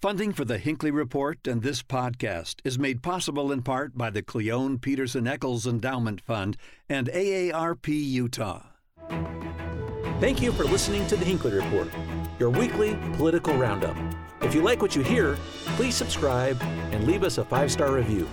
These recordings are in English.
Funding for the Hinckley Report and this podcast is made possible in part by the Cleone Peterson Eccles Endowment Fund and AARP Utah. Thank you for listening to the Hinckley Report, your weekly political roundup. If you like what you hear, please subscribe and leave us a five star review.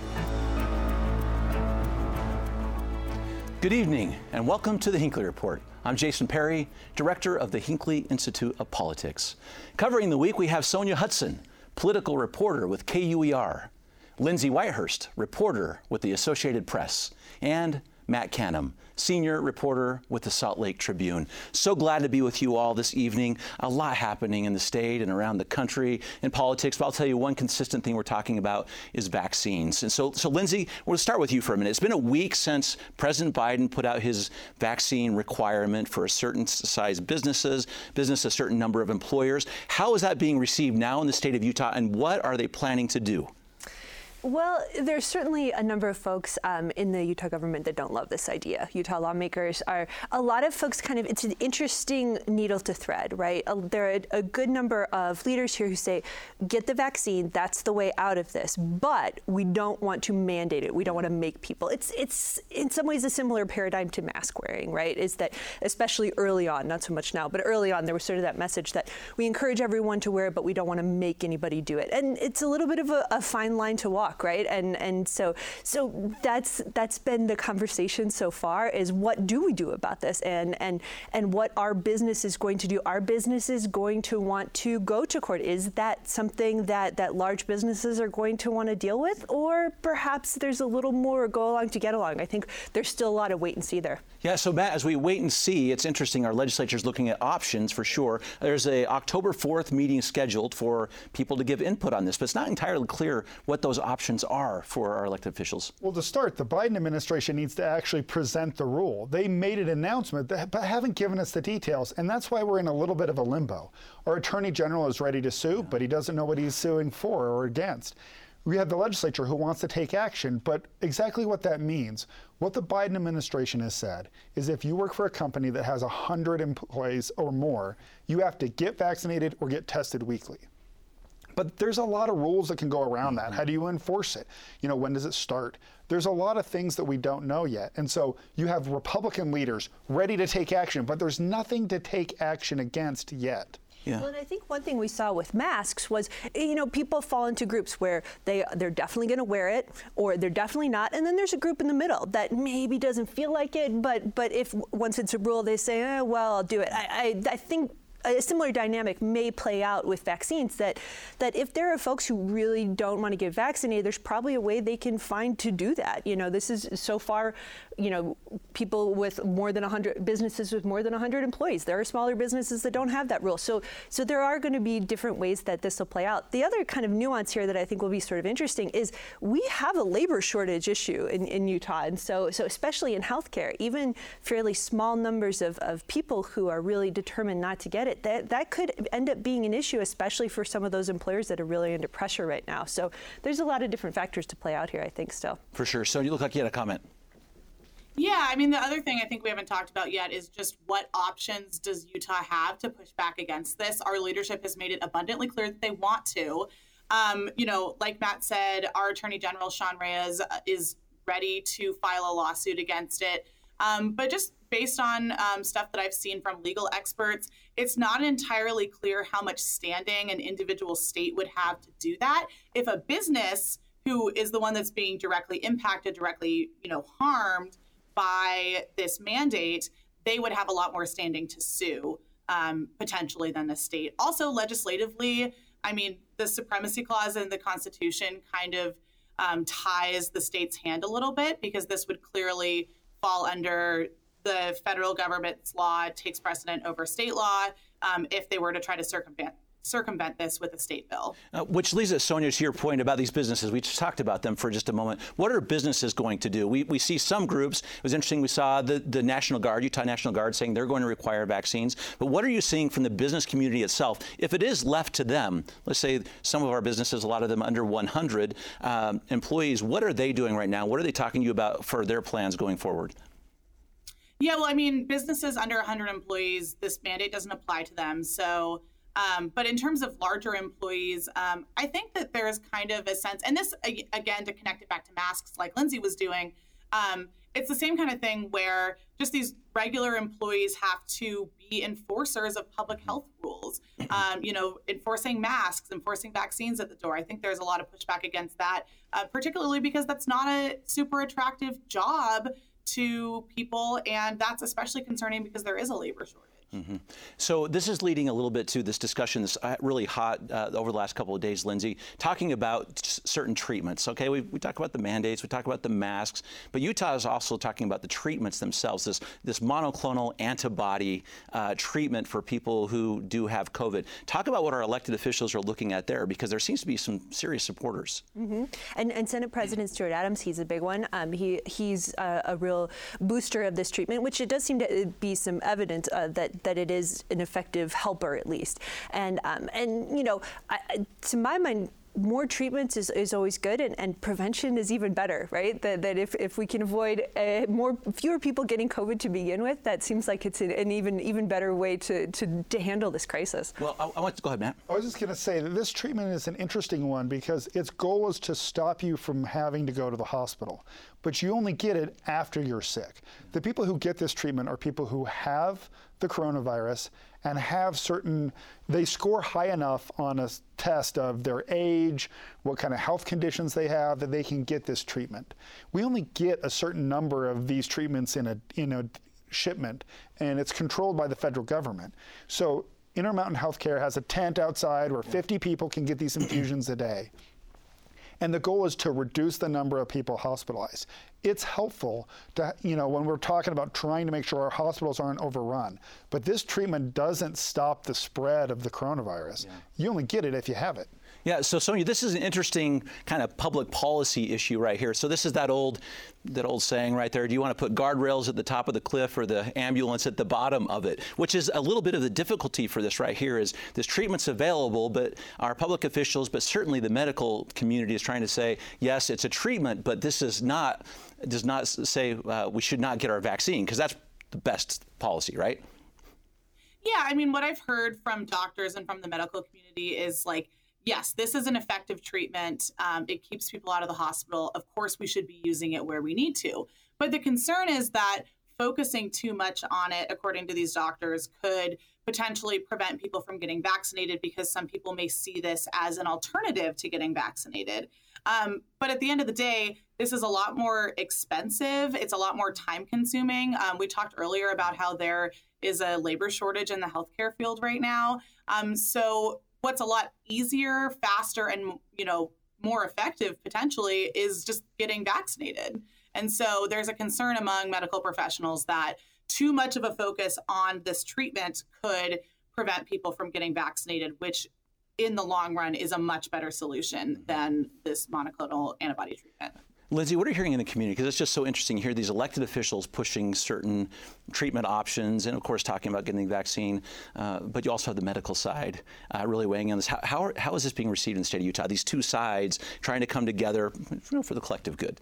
Good evening, and welcome to the Hinckley Report. I'm Jason Perry, director of the Hinckley Institute of Politics. Covering the week, we have Sonja Hutson, political reporter with KUER, Lindsay Whitehurst, reporter with the Associated Press, and Matt Canham, senior reporter with the Salt Lake Tribune. So glad to be with you all this evening. A lot happening in the state and around the country in politics, but I'll tell you one consistent thing we're talking about is vaccines. And so, so Lindsay, we'll start with you for a minute. It's been a week since President Biden put out his vaccine requirement for a certain size businesses, business a certain number of employers. How is that being received now in the state of Utah, and what are they planning to do? Well, there's certainly a number of folks um, in the Utah government that don't love this idea. Utah lawmakers are a lot of folks kind of, it's an interesting needle to thread, right? Uh, there are a, a good number of leaders here who say, get the vaccine, that's the way out of this, but we don't want to mandate it. We don't want to make people. It's, it's in some ways a similar paradigm to mask wearing, right? Is that especially early on, not so much now, but early on, there was sort of that message that we encourage everyone to wear it, but we don't want to make anybody do it. And it's a little bit of a, a fine line to walk right? And and so so that's that's been the conversation so far is what do we do about this and and and what our business is going to do. Our business is going to want to go to court. Is that something that that large businesses are going to want to deal with, or perhaps there's a little more go along to get along? I think there's still a lot of wait and see there. Yeah. So Matt, as we wait and see, it's interesting. Our legislature is looking at options for sure. There's a October 4th meeting scheduled for people to give input on this, but it's not entirely clear what those options options are for our elected officials? Well, to start, the Biden administration needs to actually present the rule. They made an announcement, but haven't given us the details, and that's why we're in a little bit of a limbo. Our attorney general is ready to sue, but he doesn't know what he's suing for or against. We have the legislature who wants to take action, but exactly what that means, what the Biden administration has said is if you work for a company that has 100 employees or more, you have to get vaccinated or get tested weekly. But there's a lot of rules that can go around that. How do you enforce it? You know, when does it start? There's a lot of things that we don't know yet. And so you have Republican leaders ready to take action, but there's nothing to take action against yet. Yeah. Well, and I think one thing we saw with masks was, you know, people fall into groups where they they're definitely going to wear it, or they're definitely not, and then there's a group in the middle that maybe doesn't feel like it, but but if once it's a rule, they say, eh, well, I'll do it. I, I, I think a similar dynamic may play out with vaccines that that if there are folks who really don't want to get vaccinated there's probably a way they can find to do that. You know this is so far you know people with more than 100 businesses with more than 100 employees there are smaller businesses that don't have that rule so so there are going to be different ways that this will play out the other kind of nuance here that I think will be sort of interesting is we have a labor shortage issue in, in Utah and so so especially in healthcare even fairly small numbers of, of people who are really determined not to get it, that, that could end up being an issue, especially for some of those employers that are really under pressure right now. So there's a lot of different factors to play out here, I think, still. For sure. So you look like you had a comment. Yeah, I mean, the other thing I think we haven't talked about yet is just what options does Utah have to push back against this? Our leadership has made it abundantly clear that they want to. Um, you know, like Matt said, our Attorney General, Sean Reyes, uh, is ready to file a lawsuit against it. Um, but just based on um, stuff that I've seen from legal experts, it's not entirely clear how much standing an individual state would have to do that. If a business who is the one that's being directly impacted, directly, you know, harmed by this mandate, they would have a lot more standing to sue um, potentially than the state. Also, legislatively, I mean, the supremacy clause in the Constitution kind of um, ties the state's hand a little bit because this would clearly fall under the federal government's law takes precedent over state law um, if they were to try to circumvent circumvent this with a state bill. Uh, which leads us, Sonja, to your point about these businesses. We just talked about them for just a moment. What are businesses going to do? We, we see some groups. It was interesting. We saw the, the National Guard, Utah National Guard, saying they're going to require vaccines. But what are you seeing from the business community itself? If it is left to them, let's say some of our businesses, a lot of them under 100 um, employees, what are they doing right now? What are they talking to you about for their plans going forward? Yeah, well, I mean, businesses under 100 employees, this mandate doesn't apply to them. So Um, but in terms of larger employees, um, I think that there's kind of a sense, and this again to connect it back to masks, like Lindsay was doing. Um, it's the same kind of thing where just these regular employees have to be enforcers of public health rules. Um, you know, enforcing masks, enforcing vaccines at the door. I think there's a lot of pushback against that, uh, particularly because that's not a super attractive job to people, and that's especially concerning because there is a labor shortage. Mm-hmm. So this is leading a little bit to this discussion that's uh, really hot uh, over the last couple of days, Lindsay, talking about certain treatments. Okay, we, we talk about the mandates, we talk about the masks, but Utah is also talking about the treatments themselves. This this monoclonal antibody uh, treatment for people who do have COVID. Talk about what our elected officials are looking at there, because there seems to be some serious supporters. Mm-hmm. And, and, Senate President Stuart Adams, he's a big one. Um, he he's a, a, real booster of this treatment, which it does seem to be some evidence uh, that that it is an effective helper at least. And um, and you know, I, to my mind, more treatments is, is always good and, and prevention is even better, right? That, that if, if we can avoid uh, more fewer people getting COVID to begin with, that seems like it's an, an even even better way to, to, to, handle this crisis. Well, I, I want to go ahead, Matt. I was just going to say that this treatment is an interesting one because its goal is to stop you from having to go to the hospital, but you only get it after you're sick. The people who get this treatment are people who have the coronavirus and have certain, they score high enough on a test of their age, what kind of health conditions they have, that they can get this treatment. We only get a certain number of these treatments in a, in a shipment, and it's controlled by the federal government. So Intermountain Healthcare has a tent outside where 50 people can get these infusions a day. And the goal is to reduce the number of people hospitalized. It's helpful to, you know, when we're talking about trying to make sure our hospitals aren't overrun. But this treatment doesn't stop the spread of the coronavirus. Yeah. You only get it if you have it. Yeah, so Sonja, this is an interesting kind of public policy issue right here. So this is that old that old saying right there, do you want to put guardrails at the top of the cliff or the ambulance at the bottom of it? Which is a little bit of the difficulty for this right here is this treatment's available, but our public officials, but certainly the medical community is trying to say, yes, it's a treatment, but this is not does not say uh, we should not get our vaccine because that's the best policy, right? Yeah, I mean, what I've heard from doctors and from the medical community is like yes, this is an effective treatment. Um, it keeps people out of the hospital. Of course, we should be using it where we need to. But the concern is that focusing too much on it, according to these doctors, could potentially prevent people from getting vaccinated because some people may see this as an alternative to getting vaccinated. Um, but at the end of the day, this is a lot more expensive. It's a lot more time consuming. Um, we talked earlier about how there is a labor shortage in the healthcare field right now. Um, so what's a lot easier, faster, and you know more effective potentially is just getting vaccinated. And so there's a concern among medical professionals that too much of a focus on this treatment could prevent people from getting vaccinated, which in the long run is a much better solution mm-hmm. than this monoclonal antibody treatment. Lindsay, what are you hearing in the community? Because it's just so interesting to hear these elected officials pushing certain treatment options and, of course, talking about getting the vaccine. Uh, but you also have the medical side uh, really weighing on this. How, how, are, how is this being received in the state of Utah? These two sides trying to come together you know, for the collective good.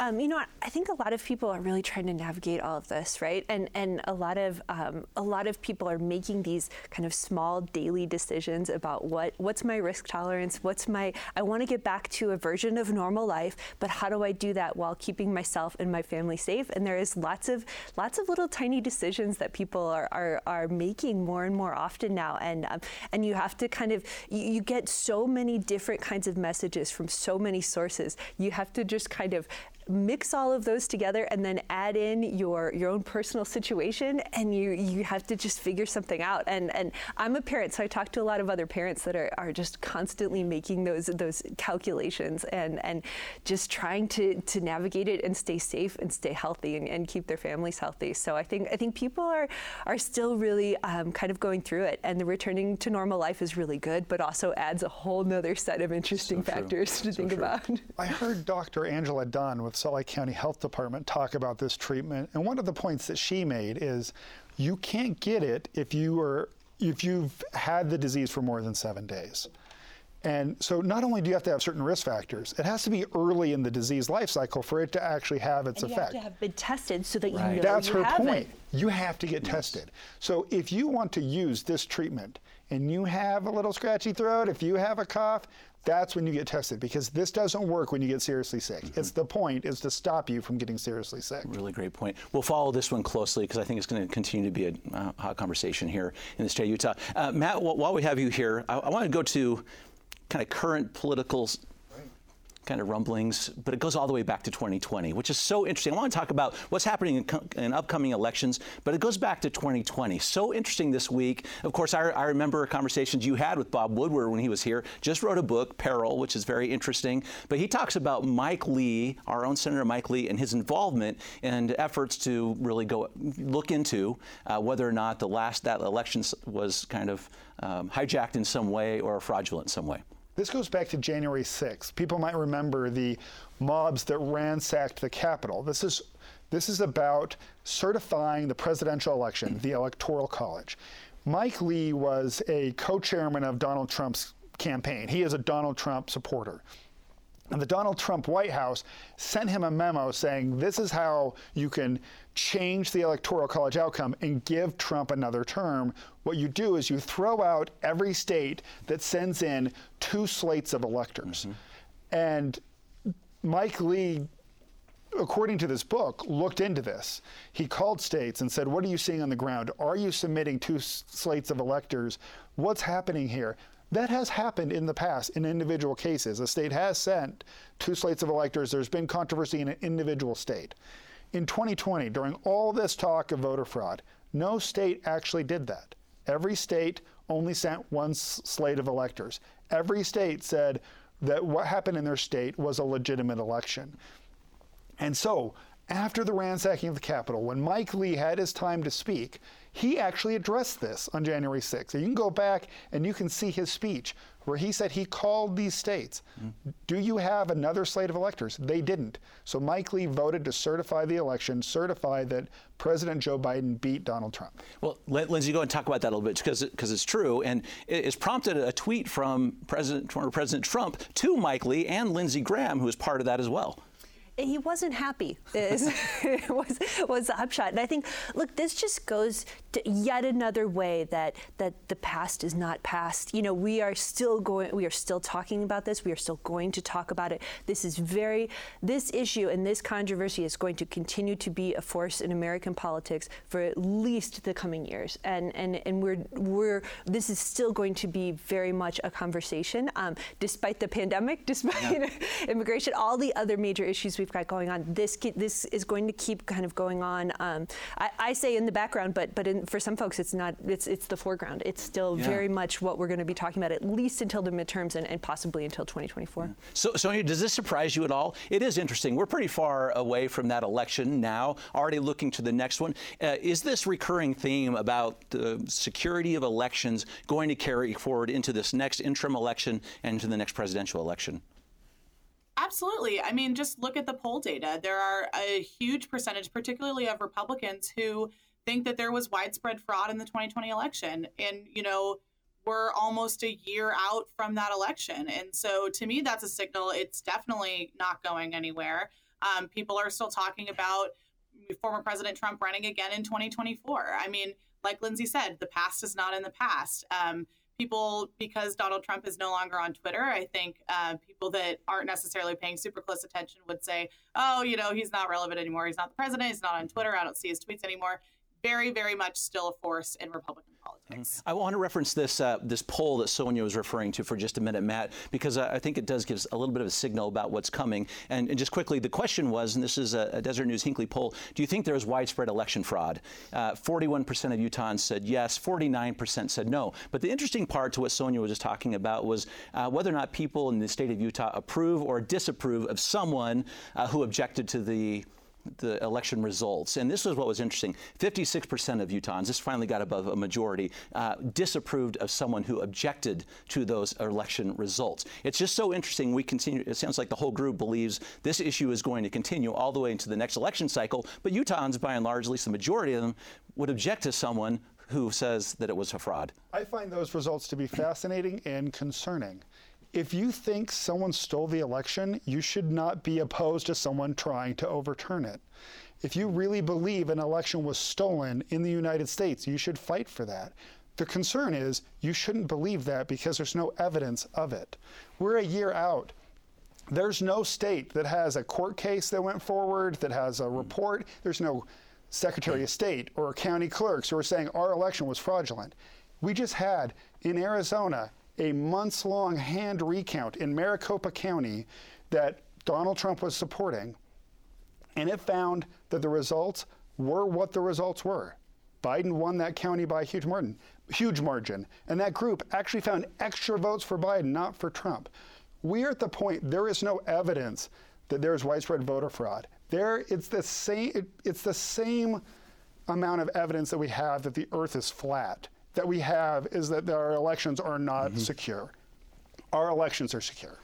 Um, you know, I think a lot of people are really trying to navigate all of this, right? And and a lot of um, a lot of people are making these kind of small daily decisions about what what's my risk tolerance, what's my I want to get back to a version of normal life, but how do I do that while keeping myself and my family safe? And there is lots of lots of little tiny decisions that people are are, are making more and more often now, and um, and you have to kind of you, you get so many different kinds of messages from so many sources. You have to just kind of mix all of those together and then add in your your own personal situation and you you have to just figure something out and and I'm a parent so I talk to a lot of other parents that are, are just constantly making those those calculations and and just trying to to navigate it and stay safe and stay healthy and, and keep their families healthy so I think I think people are are still really um, kind of going through it and the returning to normal life is really good but also adds a whole nother set of interesting so factors to so think true. about I heard Dr. Angela Dunn with Salt Lake County Health Department talk about this treatment, and one of the points that she made is you can't get it if you are if you've had the disease for more than seven days. And so not only do you have to have certain risk factors, it has to be early in the disease life cycle for it to actually have its and effect. You have to have been tested so that right. you know That's you her have point. It. You have to get yes. tested. So if you want to use this treatment and you have a little scratchy throat, if you have a cough, that's when you get tested because this doesn't work when you get seriously sick. Mm-hmm. It's the point is to stop you from getting seriously sick. Really great point. We'll follow this one closely because I think it's going to continue to be a uh, hot conversation here in the state of Utah. Uh, Matt, while we have you here, I, I want to go to kind of current political kind of rumblings, but it goes all the way back to 2020, which is so interesting. I want to talk about what's happening in, in upcoming elections, but it goes back to 2020. So interesting this week. Of course, I, I, remember conversations you had with Bob Woodward when he was here. Just wrote a book, Peril, which is very interesting. But he talks about Mike Lee, our own Senator Mike Lee, and his involvement and efforts to really go look into uh, whether or not the last that election was kind of um, hijacked in some way or fraudulent in some way. This goes back to January 6th. People might remember the mobs that ransacked the Capitol. This is this is about certifying the presidential election, the Electoral College. Mike Lee was a co-chairman of Donald Trump's campaign. He is a Donald Trump supporter. And the Donald Trump White House sent him a memo saying this is how you can change the Electoral College outcome and give Trump another term. What you do is you throw out every state that sends in two slates of electors. Mm-hmm. And Mike Lee according to this book, looked into this. He called states and said, What are you seeing on the ground? Are you submitting two slates of electors? What's happening here? That has happened in the past in individual cases. A state has sent two slates of electors. There's been controversy in an individual state. In 2020, during all this talk of voter fraud, no state actually did that. Every state only sent one slate of electors. Every state said that what happened in their state was a legitimate election. And so, after the ransacking of the Capitol, when Mike Lee had his time to speak, he actually addressed this on January 6th. you can go back and you can see his speech where he said he called these states. Do you have another slate of electors? They didn't. So Mike Lee voted to certify the election, certify that President Joe Biden beat Donald Trump. Well, let Lindsay go and talk about that a little bit because because it's true, and it's prompted a tweet from President President Trump to Mike Lee and Lindsey Graham, who is part of that as well he wasn't happy. Is was was the upshot. And i think look this just goes to yet another way that that the past is not past. You know we are still going we are still talking about this. We are still going to talk about it. This is very this issue and this controversy is going to continue to be a force in american politics for at least the coming years. And and and we're we're this is still going to be very much a conversation um, despite the pandemic despite yeah. immigration all the other major issues we've got going on. This this is going to keep kind of going on. Um, I, I, say in the background, but but in, for some folks, it's not. It's it's the foreground. It's still yeah. very much what we're going to be talking about at least until the midterms and, and possibly until 2024. Yeah. So Sonja, does this surprise you at all? It is interesting. We're pretty far away from that election now. Already looking to the next one. Uh, is this recurring theme about the security of elections going to carry forward into this next interim election and to the next presidential election? Absolutely. I mean, just look at the poll data. There are a huge percentage, particularly of Republicans, who think that there was widespread fraud in the 2020 election. And, you know, we're almost a year out from that election. And so to me, that's a signal it's definitely not going anywhere. Um, people are still talking about former President Trump running again in 2024. I mean, like Lindsay said, the past is not in the past. Um, people because Donald Trump is no longer on Twitter. I think uh, people that aren't necessarily paying super close attention would say, "Oh, you know, he's not relevant anymore. He's not the president. He's not on Twitter. I don't see his tweets anymore." Very, very much still a force in Republican politics. I want to reference this uh, this poll that Sonja was referring to for just a minute, Matt, because I think it does give us a little bit of a signal about what's coming. And, and just quickly, the question was, and this is a, a, Deseret News Hinckley poll: Do you think there is widespread election fraud? Uh, 41% of Utahns said yes. 49% said no. But the interesting part to what Sonja was just talking about was uh, whether or not people in the state of Utah approve or disapprove of someone uh, who objected to the the election results. And this was what was interesting 56% of Utahns, this finally got above a majority, uh, disapproved of someone who objected to those election results. It's just so interesting. We continue, it sounds like the whole group believes this issue is going to continue all the way into the next election cycle. But Utahns, by and large, at least the majority of them, would object to someone who says that it was a fraud. I find those results to be fascinating and concerning if you think someone stole the election, you should not be opposed to someone trying to overturn it. If you really believe an election was stolen in the United States, you should fight for that. The concern is you shouldn't believe that because there's no evidence of it. We're a year out. There's no state that has a court case that went forward, that has a hmm. report. There's no Secretary of State or county clerks who are saying our election was fraudulent. We just had in Arizona a months long hand recount in Maricopa County that Donald Trump was supporting, and it found that the results were what the results were. Biden won that county by a huge margin, huge margin. And that group actually found extra votes for Biden, not for Trump. We are at the point there is no evidence that there's widespread voter fraud. There, it's the same. It, it's the same amount of evidence that we have that the Earth is flat. That we have is that our elections are not mm-hmm. secure. Our elections are secure.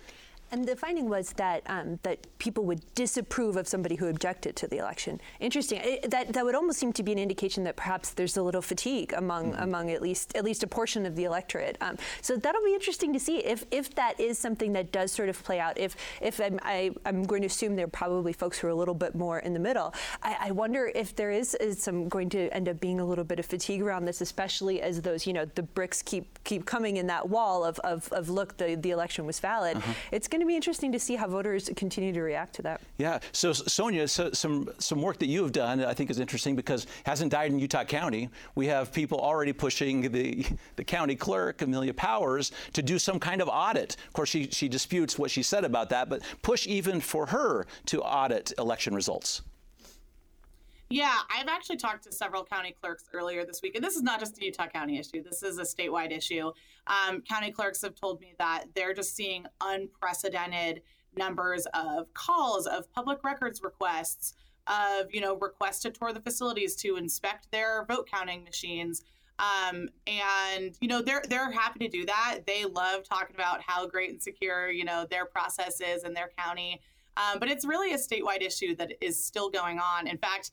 And the finding was that um, that people would disapprove of somebody who objected to the election. Interesting. It, that that would almost seem to be an indication that perhaps there's a little fatigue among mm-hmm. among at least at least a portion of the electorate. Um, so that'll be interesting to see if if that is something that does sort of play out. If if I'm, I, am going to assume there are probably folks who are a little bit more in the middle. I, I wonder if there is, is some going to end up being a little bit of fatigue around this, especially as those you know the bricks keep keep coming in that wall of of, of look the the election was valid. Uh-huh. It's going going to be interesting to see how voters continue to react to that. Yeah. So, Sonja, so, some some work that you have done, I think, is interesting because hasn't died in Utah County. We have people already pushing the the county clerk, Amelia Powers, to do some kind of audit. Of course, she she disputes what she said about that, but push even for her to audit election results. Yeah, I've actually talked to several county clerks earlier this week, and this is not just a Utah County issue. This is a statewide issue. Um, county clerks have told me that they're just seeing unprecedented numbers of calls, of public records requests, of you know requests to tour the facilities to inspect their vote counting machines. Um, and you know they're they're happy to do that. They love talking about how great and secure you know their process is in their county. Um, but it's really a statewide issue that is still going on. In fact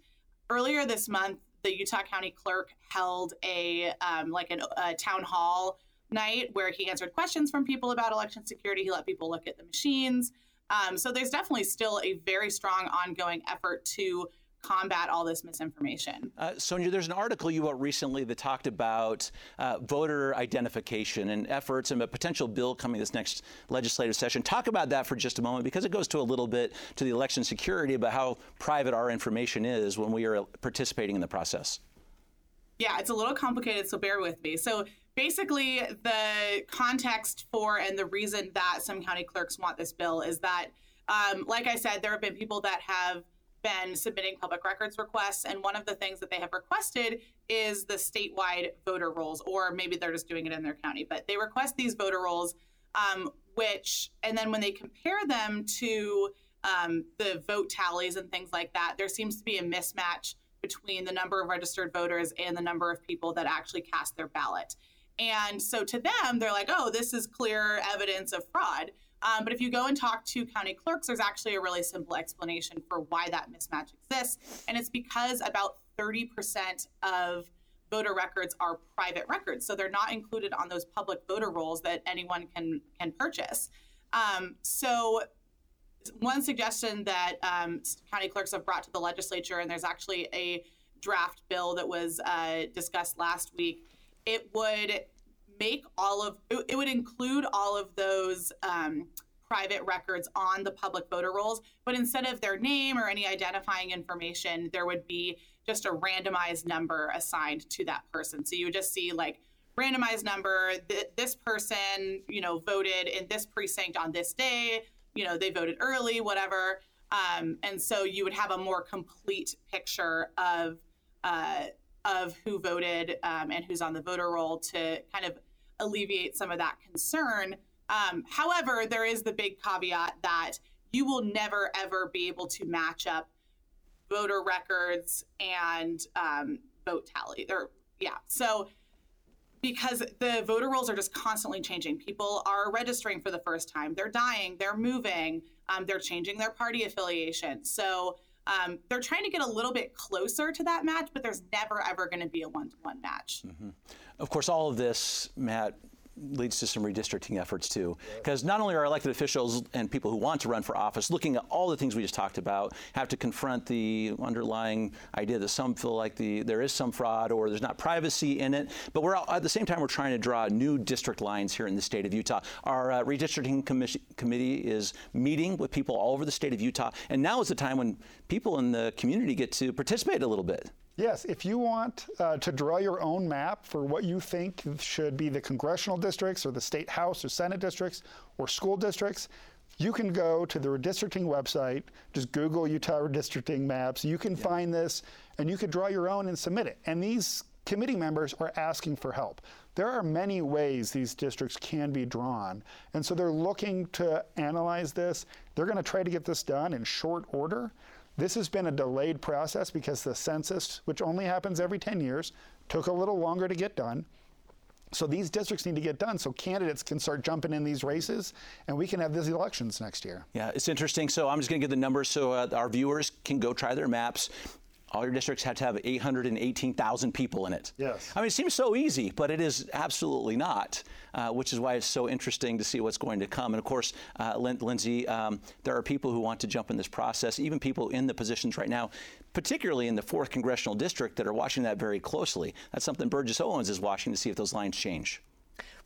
earlier this month, the Utah County Clerk held a um, like an, a town hall night where he answered questions from people about election security. He let people look at the machines. Um, so there's definitely still a very strong ongoing effort to combat all this misinformation. Uh, Sonja, there's an article you wrote recently that talked about uh, voter identification and efforts and a potential bill coming this next legislative session. Talk about that for just a moment because it goes to a little bit to the election security about how private our information is when we are participating in the process. Yeah, it's a little complicated, so bear with me. So basically, the context for and the reason that some county clerks want this bill is that, um, like I said, there have been people that have been submitting public records requests. And one of the things that they have requested is the statewide voter rolls, or maybe they're just doing it in their county, but they request these voter rolls, um, which, and then when they compare them to um, the vote tallies and things like that, there seems to be a mismatch between the number of registered voters and the number of people that actually cast their ballot. And so to them, they're like, oh, this is clear evidence of fraud. Um, but if you go and talk to county clerks, there's actually a really simple explanation for why that mismatch exists. And it's because about 30% of voter records are private records. So they're not included on those public voter rolls that anyone can, can purchase. Um, so one suggestion that um, county clerks have brought to the legislature, and there's actually a draft bill that was uh, discussed last week, it would make all of it, it would include all of those um, private records on the public voter rolls, but instead of their name or any identifying information, there would be just a randomized number assigned to that person. So you would just see like randomized number. Th- this person, you know, voted in this precinct on this day. You know, they voted early, whatever. Um, and so you would have a more complete picture of uh, of who voted um, and who's on the voter roll to kind of alleviate some of that concern. Um, however, there is the big caveat that you will never ever be able to match up voter records and um, vote tally. Or yeah, so because the voter rolls are just constantly changing. People are registering for the first time. They're dying. They're moving. Um, they're changing their party affiliation. So um, they're trying to get a little bit closer to that match, but there's never ever going to be a one-to-one match. Mm-hmm. Of course, all of this, Matt, leads to some redistricting efforts too. Because not only are elected officials and people who want to run for office looking at all the things we just talked about, have to confront the underlying idea that some feel like the there is some fraud or there's not privacy in it, but we're at the same time we're trying to draw new district lines here in the state of Utah. Our uh, redistricting committee is meeting with people all over the state of Utah, and now is the time when people in the community get to participate a little bit. Yes, if you want uh, to draw your own map for what you think should be the congressional districts or the state house or senate districts or school districts, you can go to the redistricting website, just Google Utah redistricting maps. You can yeah. find this and you can draw your own and submit it. And these committee members are asking for help. There are many ways these districts can be drawn. And so they're looking to analyze this. They're going to try to get this done in short order. This has been a delayed process because the census, which only happens every 10 years, took a little longer to get done. So these districts need to get done so candidates can start jumping in these races and we can have these elections next year. Yeah, it's interesting. So I'm just going to give the numbers so uh, our viewers can go try their maps all your districts have to have 818,000 people in it. Yes. I mean, it seems so easy, but it is absolutely not, uh, which is why it's so interesting to see what's going to come. And of course, uh, Lindsay, um, there are people who want to jump in this process, even people in the positions right now, particularly in the 4th Congressional District, that are watching that very closely. That's something Burgess Owens is watching to see if those lines change.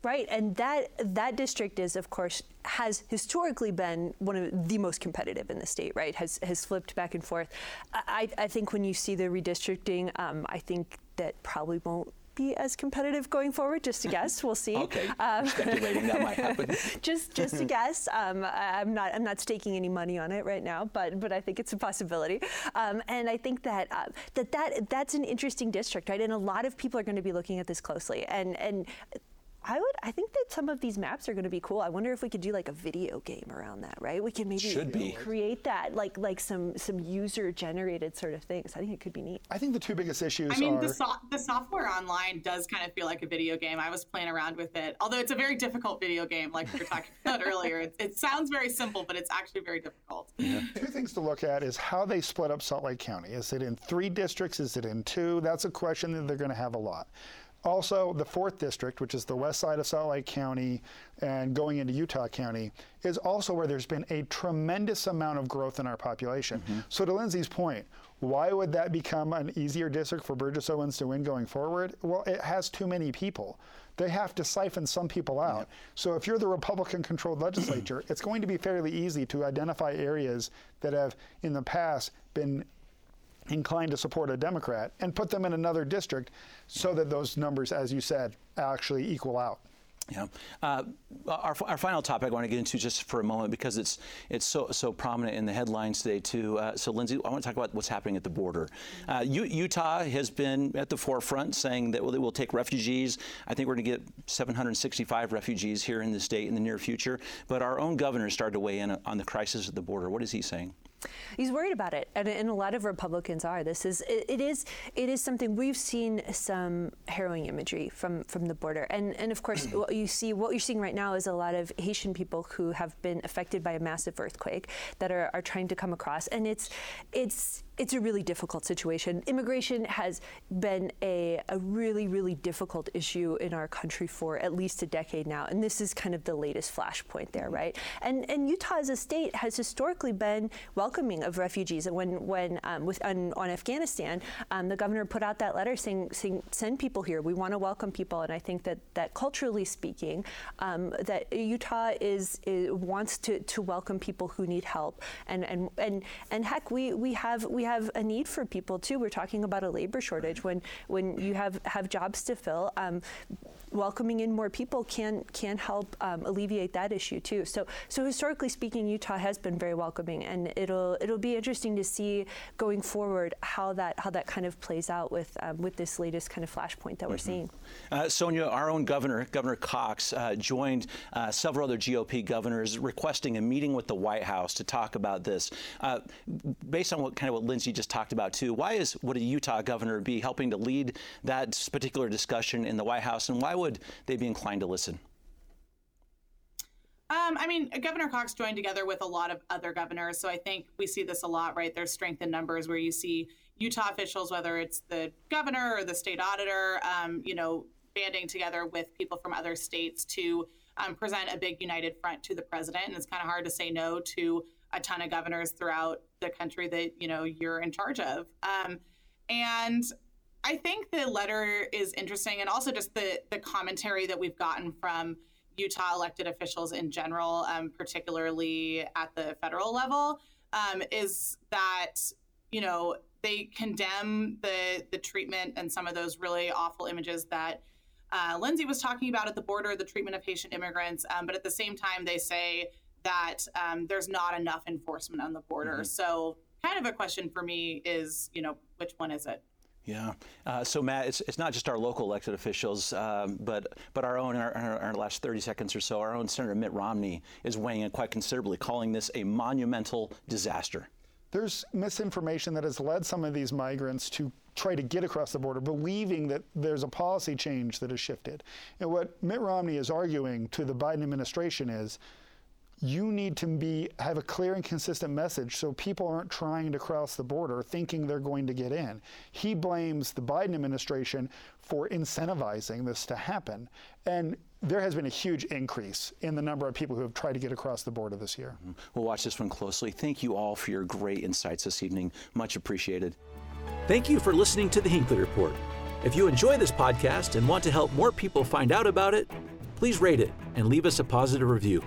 Right, and that that district is, of course, has historically been one of the most competitive in the state. Right, has has flipped back and forth. I, I think when you see the redistricting, um, I think that probably won't be as competitive going forward. Just a guess, we'll see. okay, um, speculating that might happen. just just a guess. Um, I'm not I'm not staking any money on it right now, but but I think it's a possibility. Um, and I think that uh, that that that's an interesting district, right? And a lot of people are going to be looking at this closely. And and I would. I think that some of these maps are going to be cool. I wonder if we could do like a video game around that, right? We could maybe Should be. create that, like like some some user generated sort of things. I think it could be neat. I think the two biggest issues. I mean, are... the so- the software online does kind of feel like a video game. I was playing around with it, although it's a very difficult video game, like we were talking about earlier. It, it, sounds very simple, but it's actually very difficult. Yeah. Two things to look at is how they split up Salt Lake County. Is it in three districts? Is it in two? That's a question that they're going to have a lot. Also, the fourth district, which is the west side of Salt Lake County and going into Utah County, is also where there's been a tremendous amount of growth in our population. Mm-hmm. So, to Lindsay's point, why would that become an easier district for Burgess Owens to win going forward? Well, it has too many people. They have to siphon some people out. Yep. So, if you're the Republican controlled legislature, it's going to be fairly easy to identify areas that have in the past been inclined to support a Democrat and put them in another district so that those numbers, as you said, actually equal out. Yeah. Uh, our, our final topic I want to get into just for a moment because it's it's so so prominent in the headlines today too. Uh, so Lindsay, I want to talk about what's happening at the border. Uh, U- Utah has been at the forefront saying that well, will take refugees. I think we're going to get 765 refugees here in the state in the near future. But our own governor started to weigh in on the crisis at the border. What is he saying? He's worried about it, and, and, a lot of Republicans are. This is it, it is it is something we've seen some harrowing imagery from from the border, and and of course what you see what you're seeing right now is a lot of Haitian people who have been affected by a massive earthquake that are, are trying to come across, and it's it's it's a really difficult situation. Immigration has been a, a really, really difficult issue in our country for at least a decade now, and this is kind of the latest flashpoint there, right? And and Utah as a state has historically been welcoming of refugees. And when when um, with on, on Afghanistan, um, the governor put out that letter saying, saying send people here. We want to welcome people, and I think that that culturally speaking, um, that Utah is, is, wants to, to welcome people who need help, and and and and heck, we we have we have have a need for people too. We're talking about a labor shortage when when you have have jobs to fill. Um, welcoming in more people can can help um, alleviate that issue too. So so historically speaking, Utah has been very welcoming, and it'll it'll be interesting to see going forward how that how that kind of plays out with um, with this latest kind of flashpoint that mm-hmm. we're seeing. Uh, Sonja, our own governor, Governor Cox, uh, joined uh, several other GOP governors requesting a meeting with the White House to talk about this. Uh, based on what kind of what Lindsay just talked about too, why is would a Utah governor be helping to lead that particular discussion in the White House, and why would they be inclined to listen? Um, I mean, Governor Cox joined together with a lot of other governors, so I think we see this a lot, right? There's strength in numbers where you see Utah officials, whether it's the governor or the state auditor, um, you know, banding together with people from other states to um, present a big united front to the president. And it's kind of hard to say no to a ton of governors throughout the country that you know you're in charge of. Um, and I think the letter is interesting, and also just the the commentary that we've gotten from Utah elected officials in general, um, particularly at the federal level, um, is that you know they condemn the the treatment and some of those really awful images that uh, Lindsay was talking about at the border, the treatment of Haitian immigrants. Um, but at the same time, they say that um, there's not enough enforcement on the border. Mm-hmm. So, kind of a question for me is, you know, which one is it? Yeah. Uh, so, Matt, it's, it's not just our local elected officials, um, but but our own, in our, our, last 30 seconds or so, our own Senator Mitt Romney is weighing in quite considerably, calling this a monumental disaster. There's misinformation that has led some of these migrants to try to get across the border, believing that there's a policy change that has shifted. And what Mitt Romney is arguing to the Biden administration is you need to be have a clear and consistent message so people aren't trying to cross the border thinking they're going to get in. He blames the Biden administration for incentivizing this to happen. And there has been a huge increase in the number of people who have tried to get across the border this year. Mm-hmm. We'll watch this one closely. Thank you all for your great insights this evening. Much appreciated. Thank you for listening to the Hinckley Report. If you enjoy this podcast and want to help more people find out about it, please rate it and leave us a positive review.